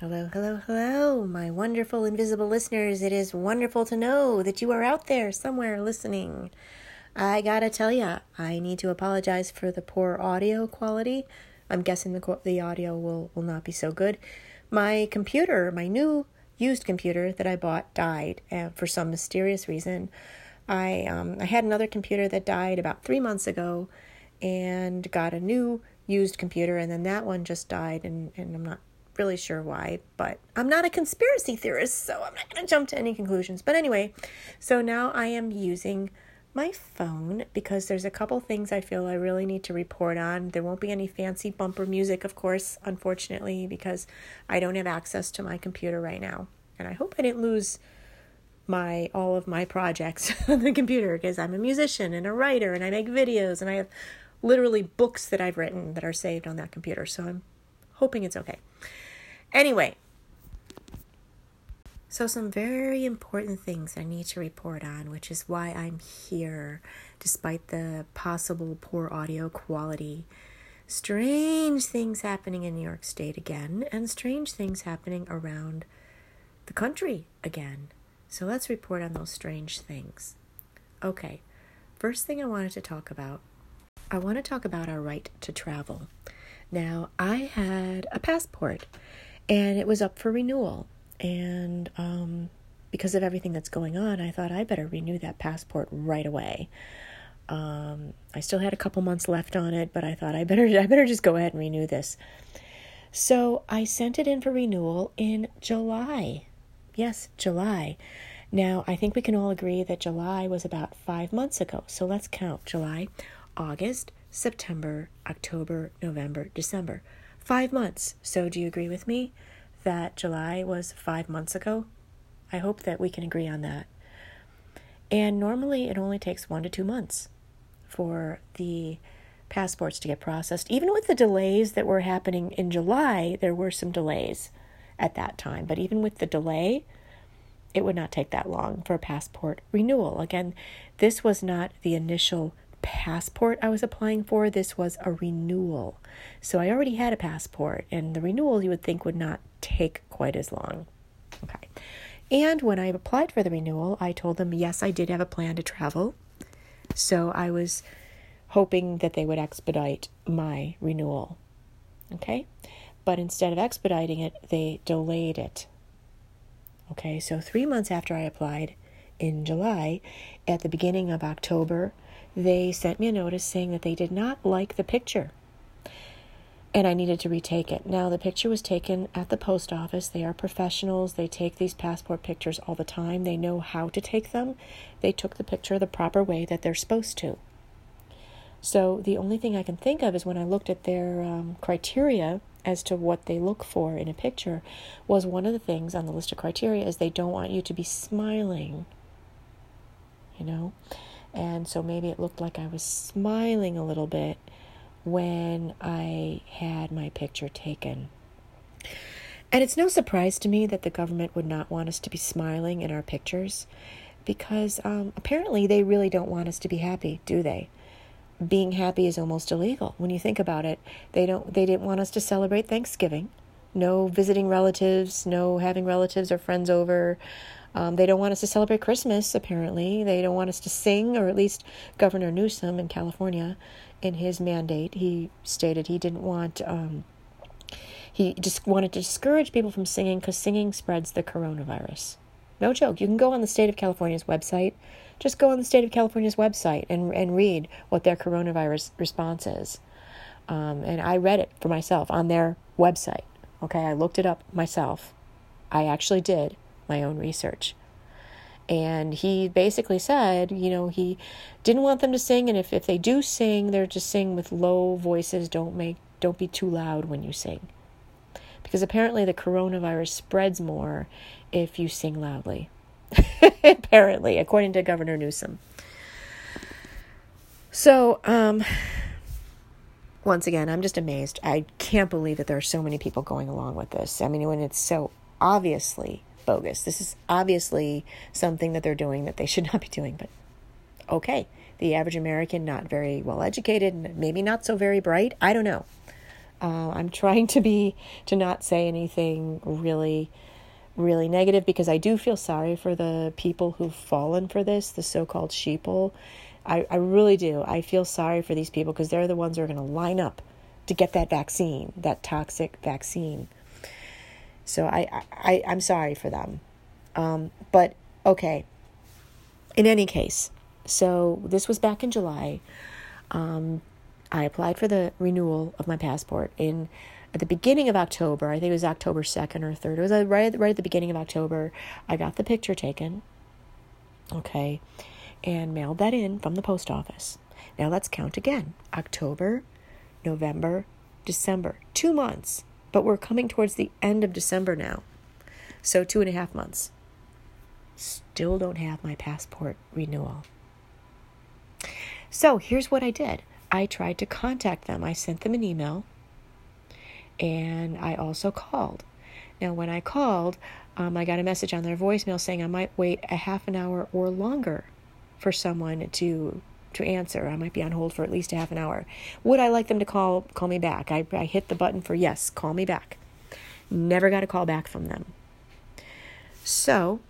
Hello, hello, hello, my wonderful invisible listeners. It is wonderful to know that you are out there somewhere listening. I gotta tell ya, I need to apologize for the poor audio quality. I'm guessing the the audio will will not be so good. My computer, my new used computer that I bought, died uh, for some mysterious reason. I um, I had another computer that died about three months ago, and got a new used computer, and then that one just died, and and I'm not really sure why, but I'm not a conspiracy theorist, so I'm not going to jump to any conclusions. But anyway, so now I am using my phone because there's a couple things I feel I really need to report on. There won't be any fancy bumper music, of course, unfortunately, because I don't have access to my computer right now. And I hope I didn't lose my all of my projects on the computer because I'm a musician and a writer and I make videos and I have literally books that I've written that are saved on that computer. So I'm hoping it's okay. Anyway, so some very important things I need to report on, which is why I'm here, despite the possible poor audio quality. Strange things happening in New York State again, and strange things happening around the country again. So let's report on those strange things. Okay, first thing I wanted to talk about I want to talk about our right to travel. Now, I had a passport and it was up for renewal. And um, because of everything that's going on, I thought I better renew that passport right away. Um, I still had a couple months left on it, but I thought I better I better just go ahead and renew this. So I sent it in for renewal in July. Yes, July. Now I think we can all agree that July was about five months ago. So let's count July, August, September, October, November, December. Five months. So, do you agree with me that July was five months ago? I hope that we can agree on that. And normally it only takes one to two months for the passports to get processed. Even with the delays that were happening in July, there were some delays at that time. But even with the delay, it would not take that long for a passport renewal. Again, this was not the initial passport I was applying for, this was a renewal. So I already had a passport, and the renewal you would think would not take quite as long. Okay. And when I applied for the renewal, I told them, yes, I did have a plan to travel. So I was hoping that they would expedite my renewal. Okay. But instead of expediting it, they delayed it. Okay. So three months after I applied in July, at the beginning of October, they sent me a notice saying that they did not like the picture and I needed to retake it. Now, the picture was taken at the post office. They are professionals. They take these passport pictures all the time. They know how to take them. They took the picture the proper way that they're supposed to. So, the only thing I can think of is when I looked at their um, criteria as to what they look for in a picture, was one of the things on the list of criteria is they don't want you to be smiling. You know? And so maybe it looked like I was smiling a little bit when I had my picture taken. And it's no surprise to me that the government would not want us to be smiling in our pictures because um, apparently they really don't want us to be happy, do they? Being happy is almost illegal when you think about it. They don't they didn't want us to celebrate Thanksgiving. No visiting relatives, no having relatives or friends over. Um, they don't want us to celebrate Christmas, apparently. They don't want us to sing, or at least Governor Newsom in California, in his mandate, he stated he didn't want, um, he just wanted to discourage people from singing because singing spreads the coronavirus. No joke. You can go on the state of California's website. Just go on the state of California's website and, and read what their coronavirus response is. Um, and I read it for myself on their website. Okay, I looked it up myself. I actually did my own research. And he basically said, you know, he didn't want them to sing, and if, if they do sing, they're to sing with low voices. Don't make don't be too loud when you sing. Because apparently the coronavirus spreads more if you sing loudly. apparently, according to Governor Newsom. So, um, once again, I'm just amazed. I can't believe that there are so many people going along with this. I mean, when it's so obviously bogus. This is obviously something that they're doing that they should not be doing, but okay. The average American, not very well educated, maybe not so very bright. I don't know. Uh, I'm trying to be to not say anything really, really negative because I do feel sorry for the people who've fallen for this, the so-called sheeple. I, I really do. I feel sorry for these people because they're the ones who are going to line up to get that vaccine, that toxic vaccine. So I, I I'm sorry for them. Um, but okay. In any case, so this was back in July. Um, I applied for the renewal of my passport in at the beginning of October. I think it was October second or third. It was uh, right right at the beginning of October. I got the picture taken. Okay, and mailed that in from the post office. Now let's count again. October, November, December. Two months. But we're coming towards the end of December now. So two and a half months. Still don't have my passport renewal. So here's what I did I tried to contact them. I sent them an email and I also called. Now, when I called, um, I got a message on their voicemail saying I might wait a half an hour or longer for someone to to answer. I might be on hold for at least a half an hour. Would I like them to call call me back? I, I hit the button for yes, call me back. Never got a call back from them. So,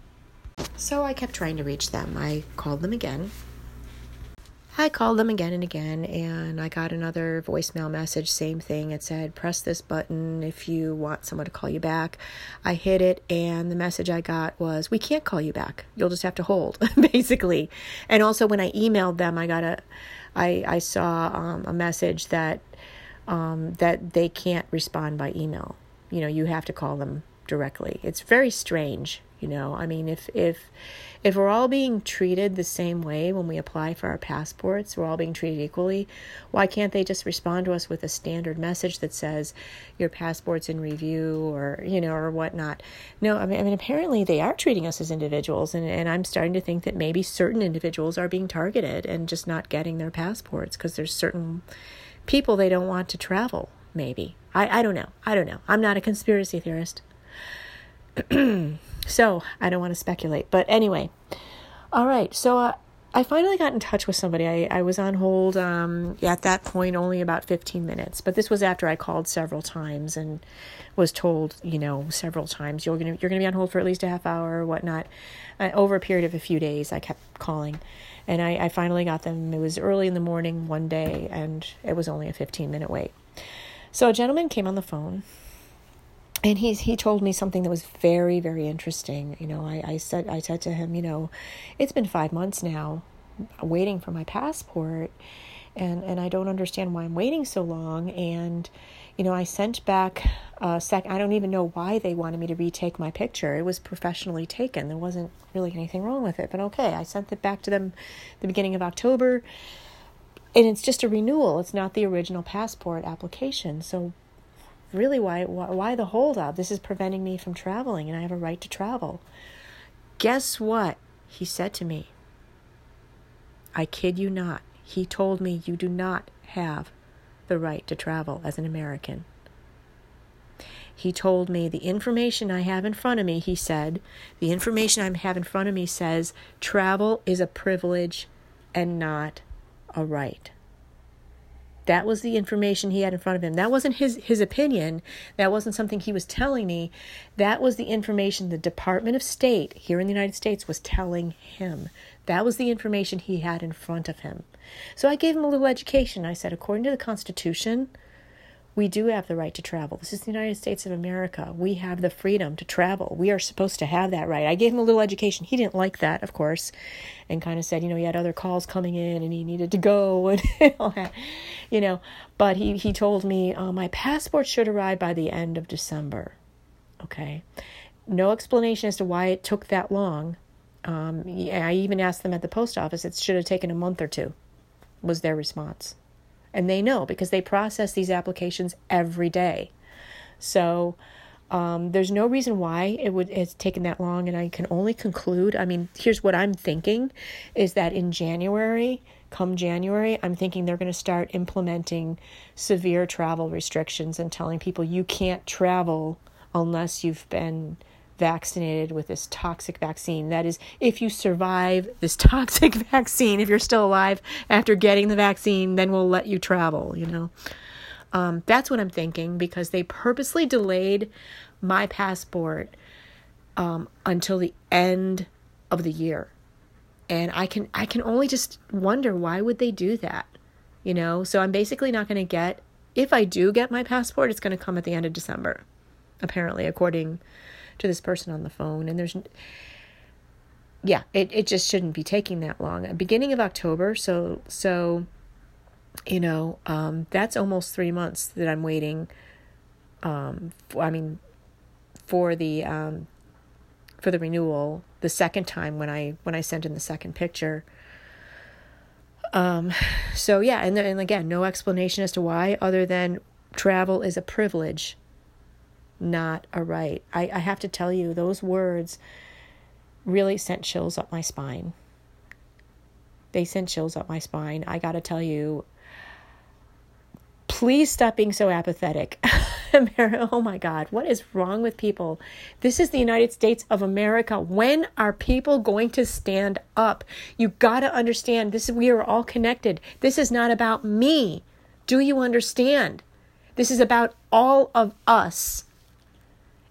so I kept trying to reach them. I called them again I called them again and again, and I got another voicemail message, same thing. It said, press this button if you want someone to call you back. I hit it, and the message I got was, we can't call you back. You'll just have to hold, basically. And also, when I emailed them, I got a, I, I saw um, a message that, um, that they can't respond by email. You know, you have to call them directly. It's very strange, you know. I mean, if, if, if we're all being treated the same way when we apply for our passports, we're all being treated equally, why can't they just respond to us with a standard message that says your passport's in review or, you know, or whatnot? No, I mean, I mean apparently they are treating us as individuals, and, and I'm starting to think that maybe certain individuals are being targeted and just not getting their passports because there's certain people they don't want to travel, maybe. I, I don't know. I don't know. I'm not a conspiracy theorist. So I don't want to speculate. But anyway, all right. So uh, I finally got in touch with somebody. I, I was on hold um, at that point only about 15 minutes, but this was after I called several times and was told, you know, several times you're gonna you're gonna be on hold for at least a half hour or whatnot. Uh, over a period of a few days, I kept calling, and I, I finally got them. It was early in the morning one day, and it was only a 15 minute wait. So a gentleman came on the phone and he he told me something that was very very interesting. You know, I, I said I said to him, you know, it's been five months now, waiting for my passport, and and I don't understand why I'm waiting so long. And you know, I sent back a sec. I don't even know why they wanted me to retake my picture. It was professionally taken. There wasn't really anything wrong with it, but okay. I sent it back to them the beginning of October. And it's just a renewal. It's not the original passport application. So really why, why, why the holdup? This is preventing me from traveling and I have a right to travel. Guess what? He said to me. I kid you not. He told me you do not have the right to travel as an American. He told me the information I have in front of me, he said, the information I have in front of me says travel is a privilege and not a right. That was the information he had in front of him. That wasn't his, his opinion. That wasn't something he was telling me. That was the information the Department of State here in the United States was telling him. That was the information he had in front of him. So I gave him a little education. I said, according to the Constitution, we do have the right to travel. This is the United States of America. We have the freedom to travel. We are supposed to have that right. I gave him a little education. He didn't like that, of course, and kind of said, you know, he had other calls coming in and he needed to go and all that, you know. But he, he told me uh, my passport should arrive by the end of December. Okay. No explanation as to why it took that long. Um, I even asked them at the post office, it should have taken a month or two, was their response and they know because they process these applications every day. So um, there's no reason why it would it's taken that long, and I can only conclude. I mean, here's what I'm thinking: is that in January, come January, I'm thinking they're going to start implementing severe travel restrictions and telling people you can't travel unless you've been vaccinated with this toxic vaccine. That is, if you survive this toxic vaccine, if you're still alive after getting the vaccine, then we'll let you travel, you know. Um, that's what I'm thinking because they purposely delayed my passport um, until the end of the year, and I can I can only just wonder why would they do that, you know? So I'm basically not going to get if I do get my passport, it's going to come at the end of December, apparently, according to this person on the phone. And there's yeah, it, it just shouldn't be taking that long. Beginning of October, so so you know, um, that's almost three months that I'm waiting. Um, for, I mean, for the um, for the renewal, the second time when I when I sent in the second picture. Um, so yeah, and and again, no explanation as to why, other than travel is a privilege, not a right. I, I have to tell you, those words really sent chills up my spine. They sent chills up my spine. I got to tell you, please stop being so apathetic. oh my God, what is wrong with people? This is the United States of America. When are people going to stand up? You got to understand this. We are all connected. This is not about me. Do you understand? This is about all of us.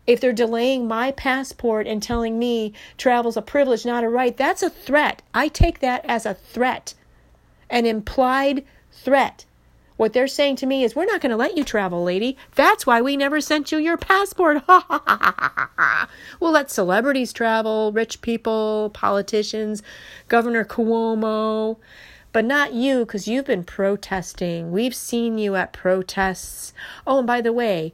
If they're delaying my passport and telling me travel's a privilege, not a right, that's a threat. I take that as a threat, an implied threat. What they're saying to me is, We're not going to let you travel, lady. That's why we never sent you your passport. we'll let celebrities travel, rich people, politicians, Governor Cuomo, but not you because you've been protesting. We've seen you at protests. Oh, and by the way,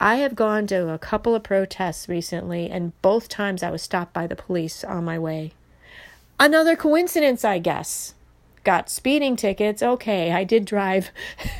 I have gone to a couple of protests recently, and both times I was stopped by the police on my way. Another coincidence, I guess got speeding tickets. Okay, I did drive,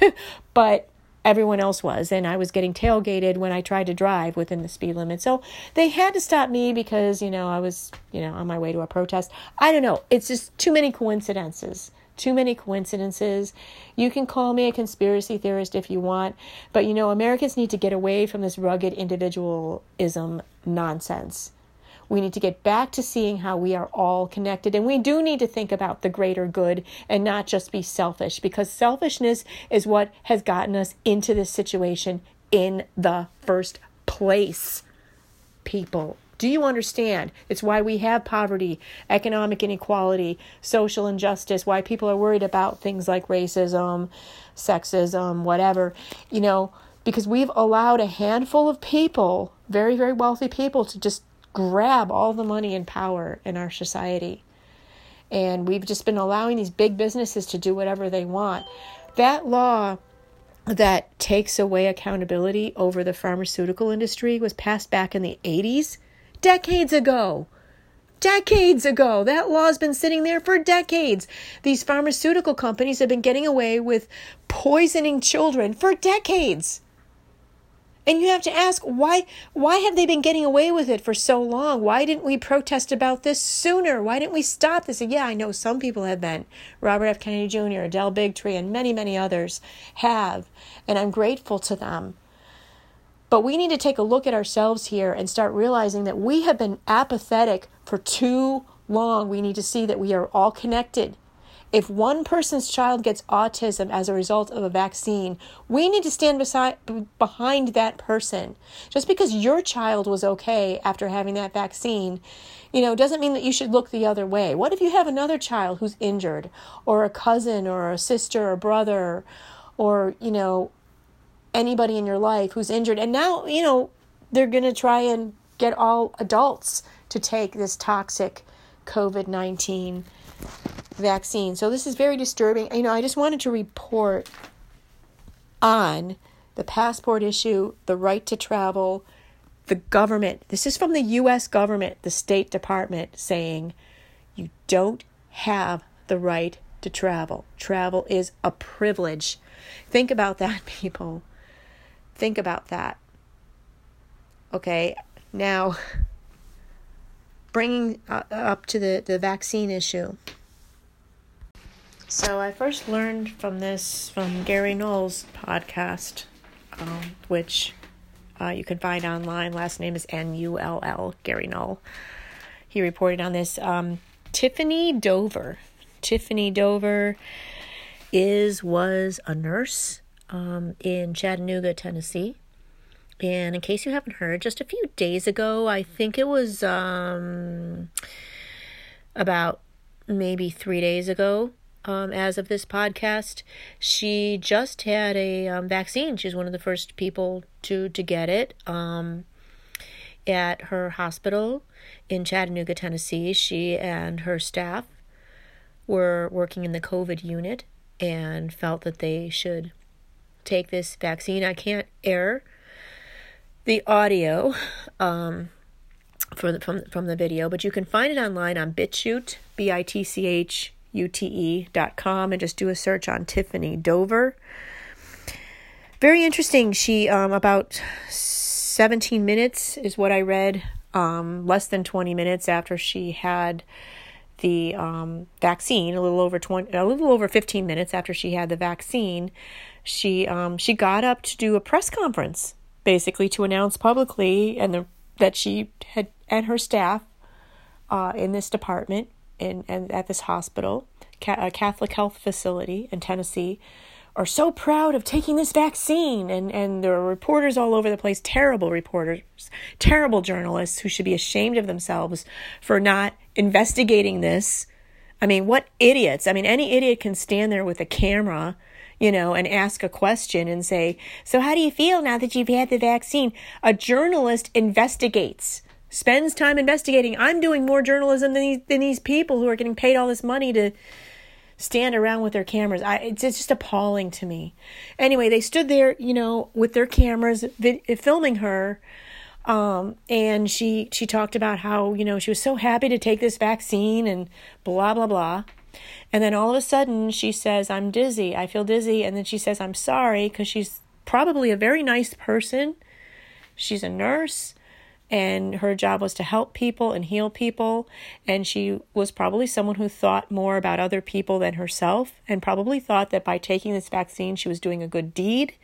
but everyone else was. And I was getting tailgated when I tried to drive within the speed limit. So they had to stop me because, you know, I was, you know, on my way to a protest. I don't know. It's just too many coincidences. Too many coincidences. You can call me a conspiracy theorist if you want, but you know, Americans need to get away from this rugged individualism nonsense. We need to get back to seeing how we are all connected. And we do need to think about the greater good and not just be selfish because selfishness is what has gotten us into this situation in the first place. People, do you understand? It's why we have poverty, economic inequality, social injustice, why people are worried about things like racism, sexism, whatever. You know, because we've allowed a handful of people, very, very wealthy people, to just grab all the money and power in our society. And we've just been allowing these big businesses to do whatever they want. That law that takes away accountability over the pharmaceutical industry was passed back in the 80s, decades ago. Decades ago. That law's been sitting there for decades. These pharmaceutical companies have been getting away with poisoning children for decades. And you have to ask why why have they been getting away with it for so long? Why didn't we protest about this sooner? Why didn't we stop this? And yeah, I know some people have been. Robert F. Kennedy Jr., Del Bigtree, and many, many others have. And I'm grateful to them. But we need to take a look at ourselves here and start realizing that we have been apathetic for too long. We need to see that we are all connected if one person's child gets autism as a result of a vaccine, we need to stand beside behind that person. Just because your child was okay after having that vaccine, you know, doesn't mean that you should look the other way. What if you have another child who's injured or a cousin or a sister or brother or, you know, anybody in your life who's injured and now, you know, they're going to try and get all adults to take this toxic COVID-19 vaccine. So this is very disturbing. You know, I just wanted to report on the passport issue, the right to travel, the government. This is from the US government, the State Department saying you don't have the right to travel. Travel is a privilege. Think about that, people. Think about that. Okay, now bringing uh, up to the, the vaccine issue. So I first learned from this from Gary Null's podcast, um, which uh, you can find online. Last name is N U L L, Gary Null. He reported on this. Um, Tiffany Dover. Tiffany Dover is was a nurse um, in Chattanooga, Tennessee. And in case you haven't heard, just a few days ago, I think it was um, about maybe three days ago, um, as of this podcast, she just had a um, vaccine. She's one of the first people to to get it um, at her hospital in Chattanooga, Tennessee. She and her staff were working in the COVID unit and felt that they should take this vaccine. I can't air the audio um, for the, from from the video, but you can find it online on BitChute, B I T C H U T E dot com, and just do a search on Tiffany Dover. Very interesting. She um, about seventeen minutes is what I read. Um, less than twenty minutes after she had the um, vaccine, a little over twenty, a little over fifteen minutes after she had the vaccine, she um, she got up to do a press conference, basically to announce publicly and the, that she had and her staff uh, in this department in and at this hospital, a Catholic health facility in Tennessee, are so proud of taking this vaccine. And and there are reporters all over the place terrible reporters terrible journalists who should be ashamed of themselves for not investigating this. I mean what idiots. I mean any idiot can stand there with a camera you know and ask a question and say so how do you feel now that you've had the vaccine a journalist investigates spends time investigating i'm doing more journalism than these, than these people who are getting paid all this money to stand around with their cameras. I, it's, it's just appalling to me. Anyway, they stood there, you know, with their cameras filming her. Um, and she she talked about how you know she was so happy to take this vaccine and blah blah blah, and then all of a sudden she says I'm dizzy, I feel dizzy, and then she says I'm sorry because she's probably a very nice person, she's a nurse, and her job was to help people and heal people. And she was probably someone who thought more about other people than herself and probably thought that by taking this vaccine she was doing a good deed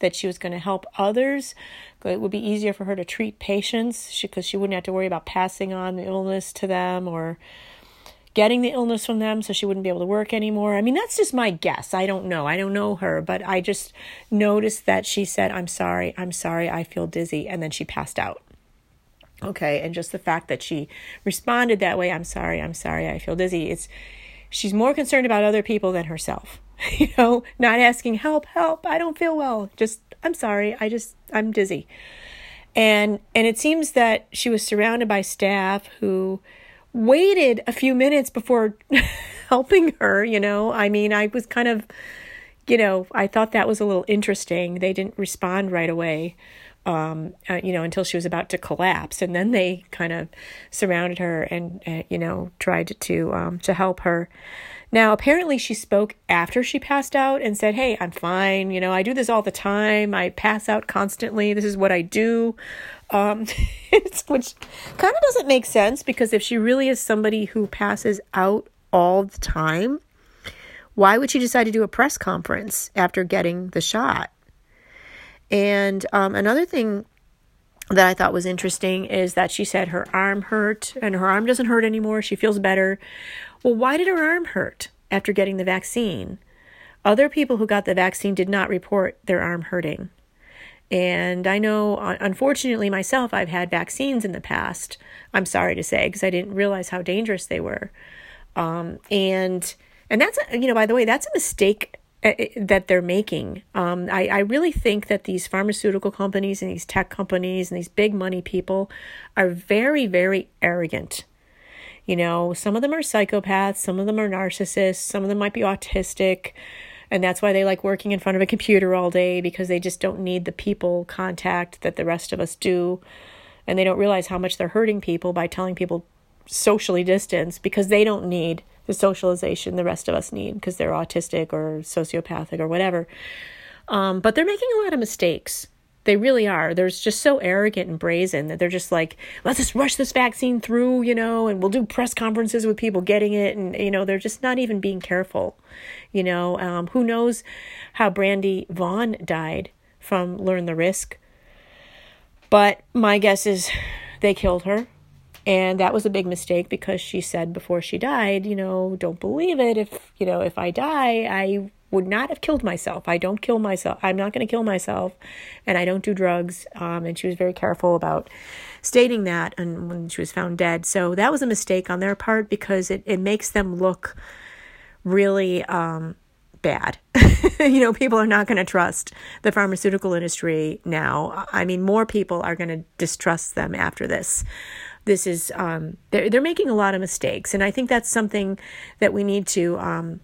that she was going to help others. It would be easier for her to treat patients because she, she wouldn't have to worry about passing on the illness to them or getting the illness from them so she wouldn't be able to work anymore. I mean, that's just my guess. I don't know. I don't know her, but I just noticed that she said, I'm sorry, I'm sorry, I feel dizzy. And then she passed out. Okay, and just the fact that she responded that way, I'm sorry, I'm sorry, I feel dizzy. It's she's more concerned about other people than herself. you know, not asking help, help, I don't feel well. Just I'm sorry, I just I'm dizzy. And and it seems that she was surrounded by staff who waited a few minutes before helping her, you know. I mean, I was kind of you know, I thought that was a little interesting. They didn't respond right away um, uh, you know, until she was about to collapse, and then they kind of surrounded her and uh, you know tried to to, um, to help her. Now, apparently, she spoke after she passed out and said, "Hey, I'm fine. You know, I do this all the time. I pass out constantly. This is what I do." Um, which kind of doesn't make sense because if she really is somebody who passes out all the time, why would she decide to do a press conference after getting the shot? And um, another thing that I thought was interesting is that she said her arm hurt and her arm doesn't hurt anymore. She feels better. Well, why did her arm hurt after getting the vaccine? Other people who got the vaccine did not report their arm hurting. And I know, unfortunately, myself, I've had vaccines in the past. I'm sorry to say, because I didn't realize how dangerous they were. Um, and and that's you know, by the way, that's a mistake uh, uh, that they're making. Um, I, I really think that these pharmaceutical companies and these tech companies and these big money people are very, very arrogant. You know, some of them are psychopaths, some of them are narcissists, some of them might be autistic. And that's why they like working in front of a computer all day because they just don't need the people contact that the rest of us do. And they don't realize how much they're hurting people by telling people socially distance because they don't need the socialization the rest of us need because they're autistic or sociopathic or whatever. Um, but they're making a lot of mistakes. They really are. They're just so arrogant and brazen that they're just like, let's just rush this vaccine through, you know, and we'll do press conferences with people getting it. And, you know, they're just not even being careful. You know, um, who knows how Brandy Vaughan died from Learn the Risk. But my guess is they killed her and that was a big mistake because she said before she died, you know, don't believe it. If, you know, if I die, I would not have killed myself. I don't kill myself. I'm not going to kill myself, and I don't do drugs. Um, and she was very careful about stating that and when she was found dead. So that was a mistake on their part because it, it makes them look really um, bad. you know, people are not going to trust the pharmaceutical industry now. I mean, more people are going to distrust them after this. This is um, they're they're making a lot of mistakes, and I think that's something that we need to um,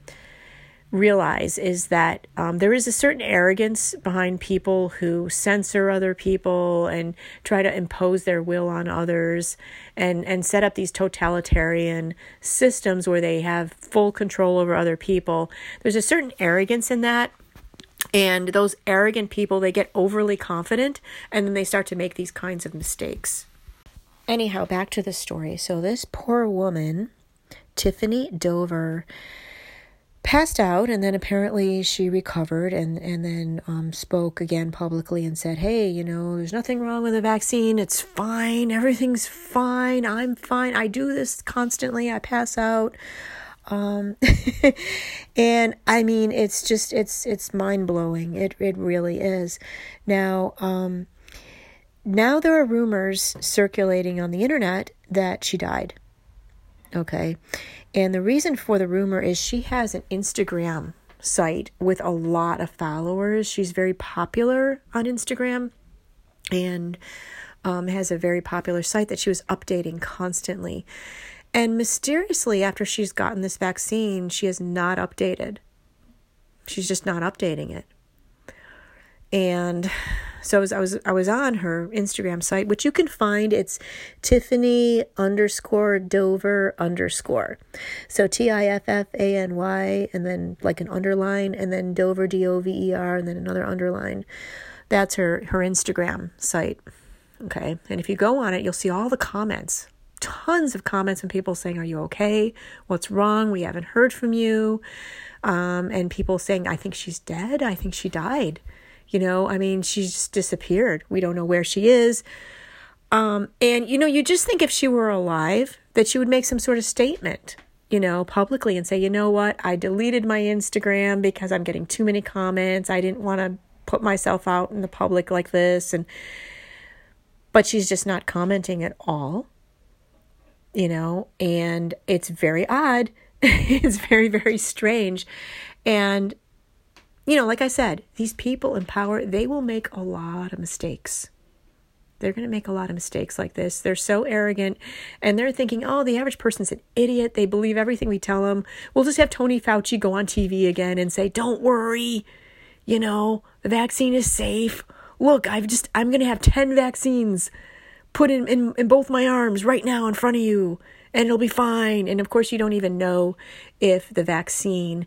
realize is that um, there is a certain arrogance behind people who censor other people and try to impose their will on others and, and set up these totalitarian systems where they have full control over other people. There's a certain arrogance in that. And those arrogant people, they get overly confident and then they start to make these kinds of mistakes. Anyhow, back to the story. So, this poor woman, Tiffany Dover, passed out and then apparently she recovered and and then um, spoke again publicly and said hey you know there's nothing wrong with the vaccine. It's fine. Everything's fine. I'm fine. I do this constantly. I pass out. Um, and i mean it's just it's it's mind-blowing. It it really is. Now um, now there are rumors circulating on the internet that she died okay and the reason for the rumor is she has an Instagram site with a lot of followers. She's very popular on Instagram and um, has a very popular site that she was updating constantly. And mysteriously, after she's gotten this vaccine, she has not updated. She's just not updating it. And so I was, I was I was on her Instagram site, which you can find. It's Tiffany underscore Dover underscore. So T I F F A N Y and then like an underline and then Dover D O V E R and then another underline. That's her her Instagram site. Okay, and if you go on it, you'll see all the comments. Tons of comments and people saying, "Are you okay? What's wrong? We haven't heard from you." Um, and people saying, "I think she's dead. I think she died." You know, I mean, she's disappeared. We don't know where she is. Um, and, you know, you just think if she were alive, that she would make some sort of statement, you know, publicly and say, you know what, I deleted my Instagram because I'm getting too many comments. I didn't want to put myself out in the public like this. And, but she's just not commenting at all, you know, and it's very odd. it's very, very strange. And you know, like I said, these people in power, they will make a lot of mistakes. They're going to make a lot of mistakes like this. They're so arrogant and they're thinking, oh, the average person's an idiot. They believe everything we tell them. We'll just have Tony Fauci go on TV again and say, don't worry. You know, the vaccine is safe. Look, I've just, I'm going to have 10 vaccines put in, in, in both my arms right now in front of you and it'll be fine. And of course, you don't even know if the vaccine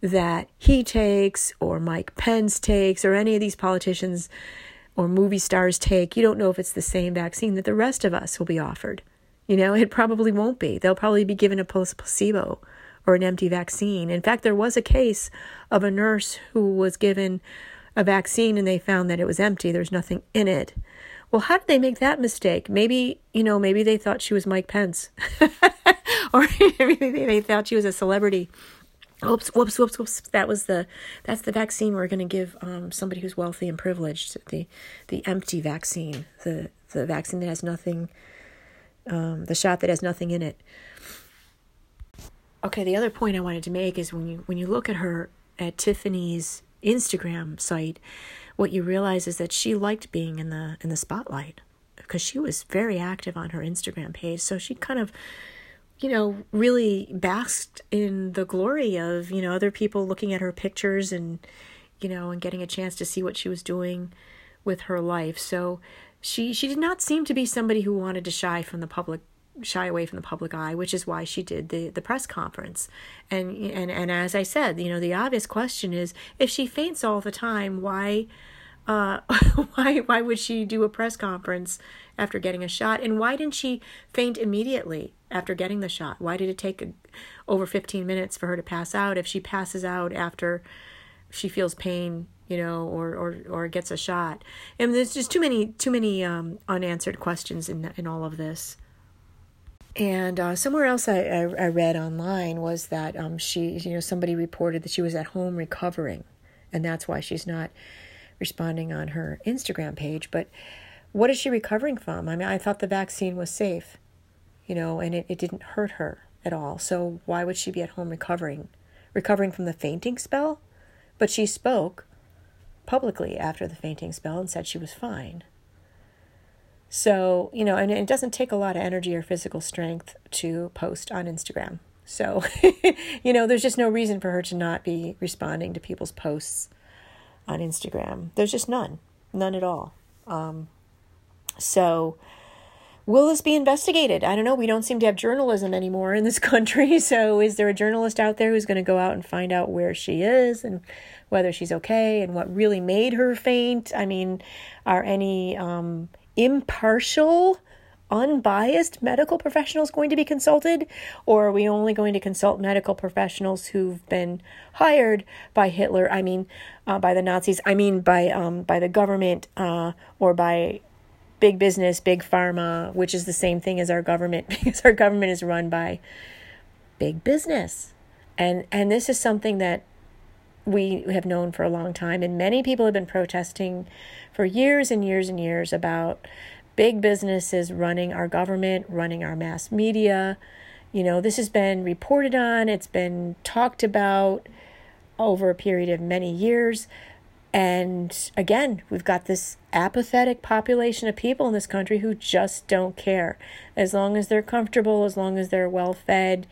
that he takes or Mike Pence takes or any of these politicians or movie stars take. You don't know if it's the same vaccine that the rest of us will be offered. You know, it probably won't be. They'll probably be given a placebo or an empty vaccine. In fact, there was a case of a nurse who was given a vaccine and they found that it was empty. There's nothing in it. Well, how did they make that mistake? Maybe, you know, maybe they thought she was Mike Pence. or maybe they thought she was a celebrity Whoops, whoops, whoops, whoops. That was the that's the vaccine we're going to give um, somebody who's wealthy and privileged. The the empty vaccine, the the vaccine that has nothing, um, the shot that has nothing in it. Okay, the other point I wanted to make is when you when you look at her at Tiffany's Instagram site, what you realize is that she liked being in the in the spotlight because she was very active on her Instagram page. So she kind of you know, really basked in the glory of, you know, other people looking at her pictures and, you know, and getting a chance to see what she was doing with her life. So she she did not seem to be somebody who wanted to shy from the public shy away from the public eye, which is why she did the, the press conference. And and and as I said, you know, the obvious question is if she faints all the time, why uh, why why would she do a press conference after getting a shot? And why didn't she faint immediately after getting the shot? Why did it take a, over 15 minutes for her to pass out? If she passes out after she feels pain, you know, or or or gets a shot, and there's just too many too many um, unanswered questions in in all of this. And uh, somewhere else I, I, I, read online was that um, she, you know, somebody reported that she was at home recovering, and that's why she's not responding on her Instagram page. But what is she recovering from? I mean, I thought the vaccine was safe, you know, and it, it didn't hurt her at all. So why would she be at home recovering? Recovering from the fainting spell? But she spoke publicly after the fainting spell and said she was fine. So, you know, and it doesn't take a lot of energy or physical strength to post on Instagram. So, you know, there's just no reason for her to not be responding to people's posts on Instagram. There's just none, none at all. Um, so, will this be investigated? I don't know. We don't seem to have journalism anymore in this country. So, is there a journalist out there who's going to go out and find out where she is and whether she's okay and what really made her faint? I mean, are any um, impartial, unbiased medical professionals going to be consulted? Or are we only going to consult medical professionals who've been hired by Hitler? I mean, uh, by the Nazis. I mean, by um, by the government uh, or by big business, big pharma, which is the same thing as our government because our government is run by big business. And and this is something that we have known for a long time and many people have been protesting for years and years and years about big businesses running our government, running our mass media. You know, this has been reported on, it's been talked about over a period of many years. And again, we've got this apathetic population of people in this country who just don't care. As long as they're comfortable, as long as they're well fed,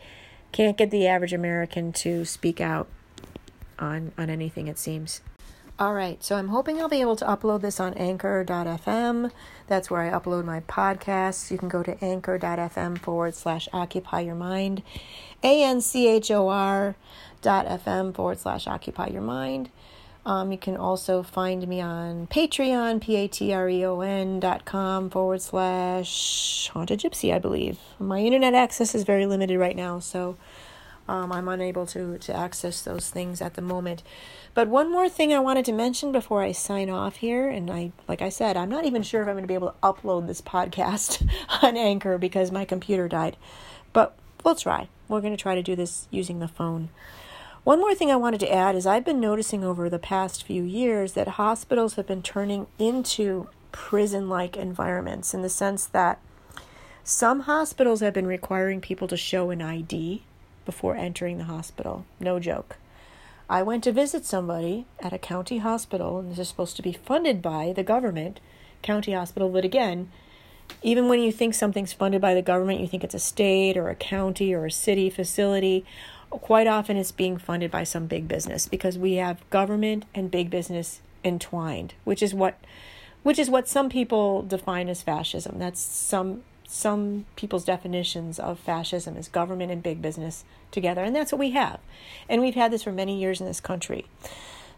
can't get the average American to speak out on, on anything, it seems. All right, so I'm hoping I'll be able to upload this on anchor.fm. That's where I upload my podcasts. You can go to anchor.fm forward slash occupy your mind, A N C H O R dot FM forward slash occupy your mind. Um, you can also find me on Patreon, P A T R E O N dot com forward slash haunted gypsy, I believe. My internet access is very limited right now, so um, I'm unable to, to access those things at the moment. But one more thing I wanted to mention before I sign off here, and I, like I said, I'm not even sure if I'm going to be able to upload this podcast on Anchor because my computer died. But we'll try. We're going to try to do this using the phone. One more thing I wanted to add is I've been noticing over the past few years that hospitals have been turning into prison like environments in the sense that some hospitals have been requiring people to show an ID before entering the hospital. No joke. I went to visit somebody at a county hospital, and this is supposed to be funded by the government, county hospital, but again, even when you think something's funded by the government, you think it's a state or a county or a city facility quite often it's being funded by some big business because we have government and big business entwined, which is what which is what some people define as fascism. That's some some people's definitions of fascism is government and big business together, and that's what we have. And we've had this for many years in this country.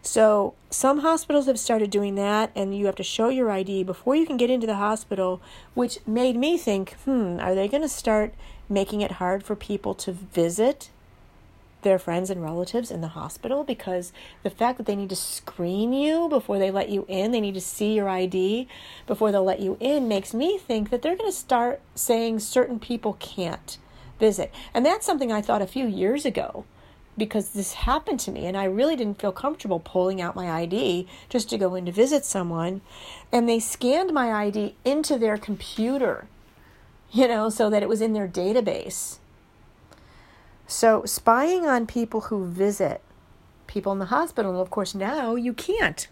So, some hospitals have started doing that, and you have to show your ID before you can get into the hospital, which made me think, hmm, are they going to start making it hard for people to visit their friends and relatives in the hospital because the fact that they need to screen you before they let you in, they need to see your ID before they'll let you in, makes me think that they're going to start saying certain people can't visit. And that's something I thought a few years ago because this happened to me and I really didn't feel comfortable pulling out my ID just to go in to visit someone. And they scanned my ID into their computer, you know, so that it was in their database so, spying on people who visit people in the hospital, of course, now you can't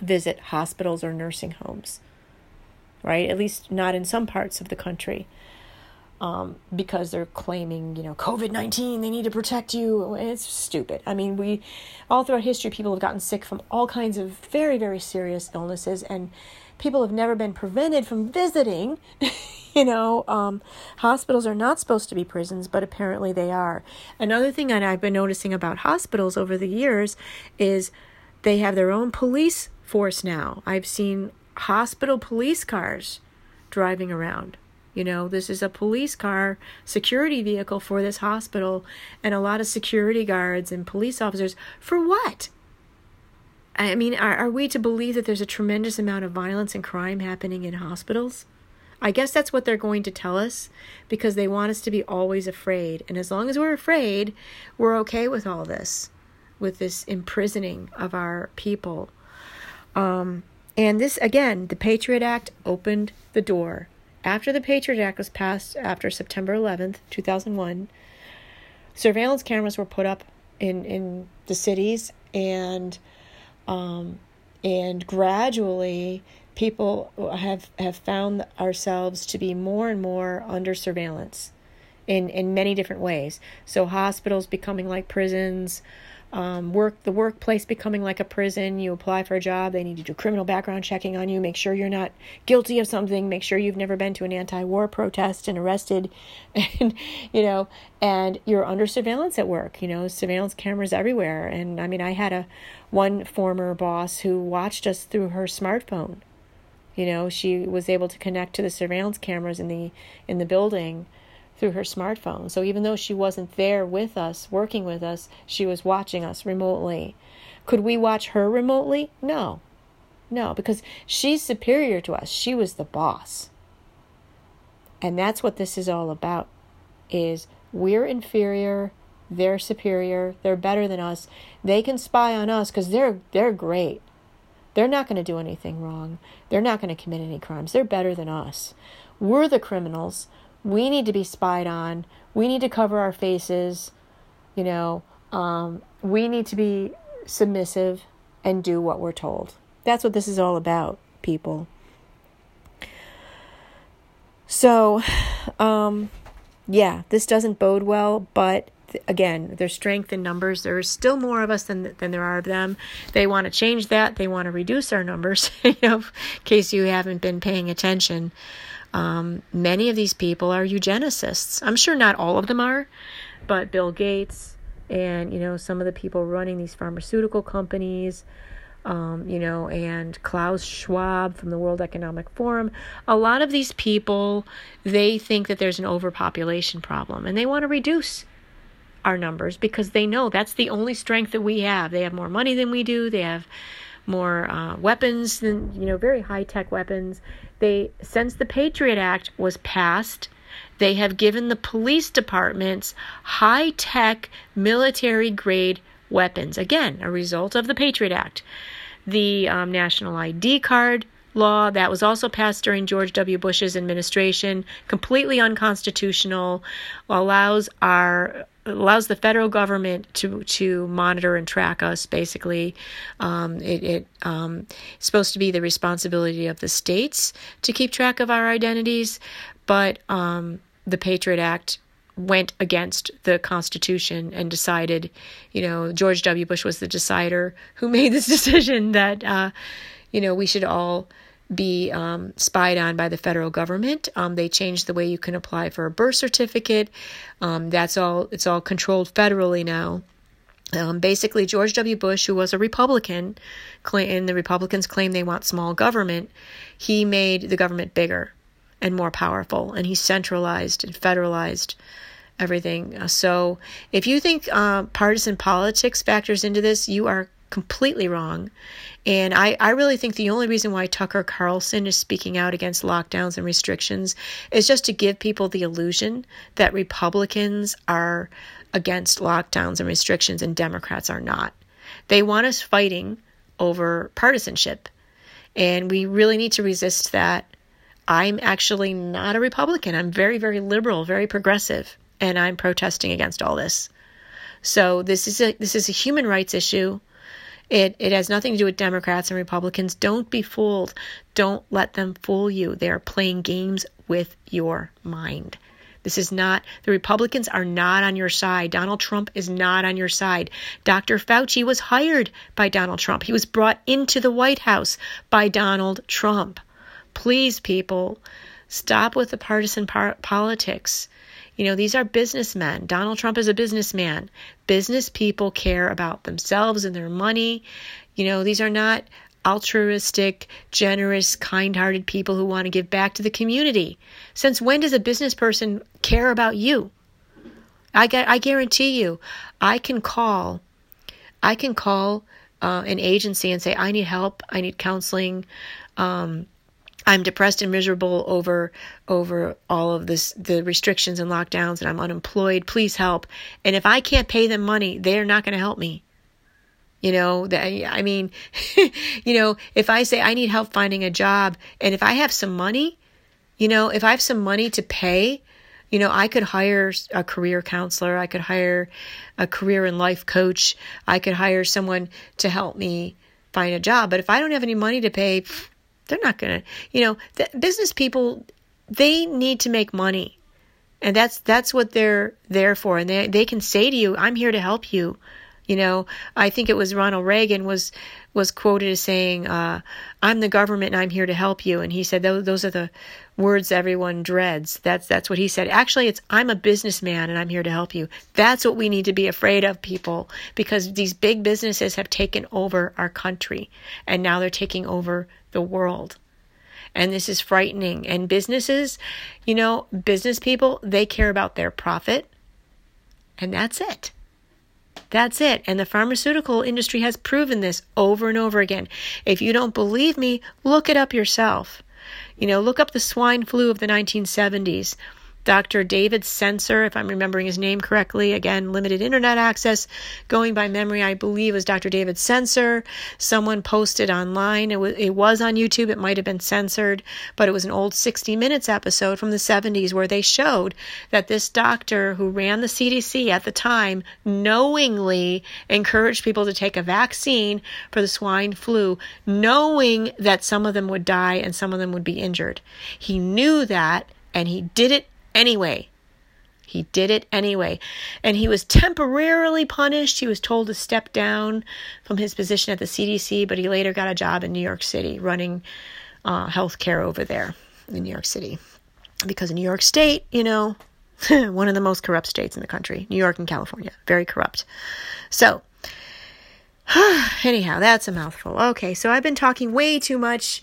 visit hospitals or nursing homes, right? At least not in some parts of the country. Um, because they're claiming, you know, COVID 19, they need to protect you. It's stupid. I mean, we, all throughout history, people have gotten sick from all kinds of very, very serious illnesses, and people have never been prevented from visiting you know, um, hospitals are not supposed to be prisons, but apparently they are. Another thing that I've been noticing about hospitals over the years is they have their own police force now. I've seen hospital police cars driving around. You know, this is a police car, security vehicle for this hospital, and a lot of security guards and police officers. For what? I mean, are, are we to believe that there's a tremendous amount of violence and crime happening in hospitals? I guess that's what they're going to tell us because they want us to be always afraid. And as long as we're afraid, we're okay with all this, with this imprisoning of our people. Um, and this, again, the Patriot Act opened the door. After the Patriot Act was passed after September 11th, 2001, surveillance cameras were put up in, in the cities and um, and gradually people have have found ourselves to be more and more under surveillance in in many different ways. So hospitals becoming like prisons um, work the workplace becoming like a prison. You apply for a job they need to do criminal background checking on you make sure you're not guilty of something make sure you've never been to an anti-war protest and arrested and you know and you're under surveillance at work you know surveillance cameras everywhere. And i mean i had a one former boss who watched us through her smartphone. You know she was able to connect to the surveillance cameras in the in the building through her smartphone. So even though she wasn't there with us, working with us, she was watching us remotely. Could we watch her remotely? No. No, because she's superior to us. She was the boss. And that's what this is all about is we're inferior, they're superior, they're better than us. They can spy on us cuz they're they're great. They're not going to do anything wrong. They're not going to commit any crimes. They're better than us. We're the criminals we need to be spied on. We need to cover our faces. You know, um, we need to be submissive and do what we're told. That's what this is all about, people. So, um, yeah, this doesn't bode well, but again, there's strength in numbers. There's still more of us than than there are of them. They want to change that. They want to reduce our numbers. you know, in case you haven't been paying attention. Um, many of these people are eugenicists. I'm sure not all of them are, but Bill Gates and you know some of the people running these pharmaceutical companies, um, you know, and Klaus Schwab from the World Economic Forum. A lot of these people they think that there's an overpopulation problem and they want to reduce our numbers because they know that's the only strength that we have. They have more money than we do. They have more uh, weapons than you know, very high tech weapons they since the Patriot Act was passed, they have given the police departments high-tech military grade weapons. Again, a result of the Patriot Act. The um, national ID card law that was also passed during George W. Bush's administration, completely unconstitutional, allows our allows the federal government to to monitor and track us. Basically, um, it, it um, it's supposed to be the responsibility of the states to keep track of our identities, but um, the Patriot Act went against the Constitution and decided, you know, George W. Bush was the decider who made this decision that, uh, you know, we should all be um, spied on by the federal government. Um, they changed the way you can apply for a birth certificate. Um, that's all. It's all controlled federally now. Um, basically, George W. Bush, who was a Republican, and the Republicans claim they want small government, he made the government bigger and more powerful, and he centralized and federalized everything. So, if you think uh, partisan politics factors into this, you are completely wrong. And I, I really think the only reason why Tucker Carlson is speaking out against lockdowns and restrictions is just to give people the illusion that Republicans are against lockdowns and restrictions and Democrats are not. They want us fighting over partisanship. And we really need to resist that. I'm actually not a Republican. I'm very, very liberal, very progressive, and I'm protesting against all this. So this is a this is a human rights issue. It, it has nothing to do with Democrats and Republicans. Don't be fooled. Don't let them fool you. They are playing games with your mind. This is not, the Republicans are not on your side. Donald Trump is not on your side. Dr. Fauci was hired by Donald Trump. He was brought into the White House by Donald Trump. Please, people, stop with the partisan par- politics. You know, these are businessmen. Donald Trump is a businessman. Business people care about themselves and their money. You know, these are not altruistic, generous, kind hearted people who want to give back to the community. Since when does a business person care about you? I, I guarantee you, I can call, I can call uh, an agency and say, I need help, I need counseling, um, I'm depressed and miserable over over all of this the restrictions and lockdowns and I'm unemployed. Please help. And if I can't pay them money, they're not going to help me. You know, that I mean, you know, if I say I need help finding a job and if I have some money, you know, if I have some money to pay, you know, I could hire a career counselor, I could hire a career and life coach, I could hire someone to help me find a job. But if I don't have any money to pay, they're not going to, you know, business people, they need to make money. And that's that's what they're there for. And they they can say to you, "I'm here to help you." You know, I think it was Ronald Reagan was was quoted as saying, uh, "I'm the government and I'm here to help you." And he said those, those are the words everyone dreads. That's that's what he said. Actually, it's I'm a businessman and I'm here to help you. That's what we need to be afraid of, people, because these big businesses have taken over our country and now they're taking over the world. And this is frightening. And businesses, you know, business people, they care about their profit. And that's it. That's it. And the pharmaceutical industry has proven this over and over again. If you don't believe me, look it up yourself. You know, look up the swine flu of the 1970s. Dr. David Sencer, if I'm remembering his name correctly, again, limited internet access, going by memory, I believe was Dr. David Sencer. Someone posted online. It was, it was on YouTube. It might have been censored, but it was an old 60 Minutes episode from the 70s where they showed that this doctor who ran the CDC at the time knowingly encouraged people to take a vaccine for the swine flu, knowing that some of them would die and some of them would be injured. He knew that and he did it anyway. He did it anyway. And he was temporarily punished. He was told to step down from his position at the CDC, but he later got a job in New York City running uh, health care over there in New York City. Because New York State, you know, one of the most corrupt states in the country, New York and California, very corrupt. So, anyhow, that's a mouthful. Okay, so I've been talking way too much,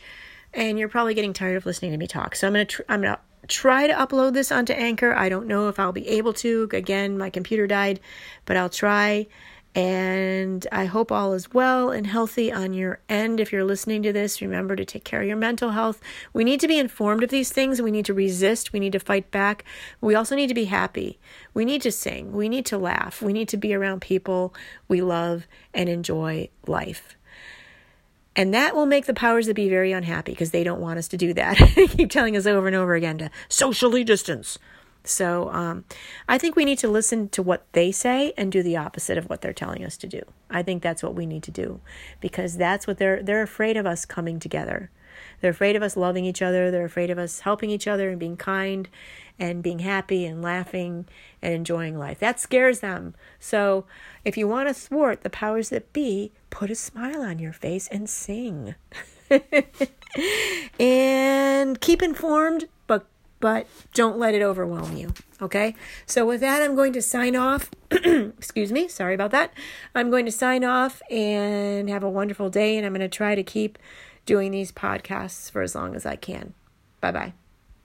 and you're probably getting tired of listening to me talk. So I'm gonna tr- I'm gonna try to upload this onto Anchor. I don't know if I'll be able to. Again, my computer died, but I'll try. And I hope all is well and healthy on your end. If you're listening to this, remember to take care of your mental health. We need to be informed of these things. We need to resist. We need to fight back. We also need to be happy. We need to sing. We need to laugh. We need to be around people we love and enjoy life. And that will make the powers that be very unhappy because they don't want us to do that. they keep telling us over and over again to socially distance. So um, I think we need to listen to what they say and do the opposite of what they're telling us to do. I think that's what we need to do because that's what they're they're afraid of us coming together. They're afraid of us loving each other. They're afraid of us helping each other and being kind and being happy and laughing and enjoying life. That scares them. So if you want to thwart the powers that be, put a smile on your face and sing. and keep informed, but but don't let it overwhelm you. Okay? So with that I'm going to sign off. Excuse me, sorry about that. I'm going to sign off and have a wonderful day and I'm going to try to keep doing these podcasts for as long as I can. Bye bye.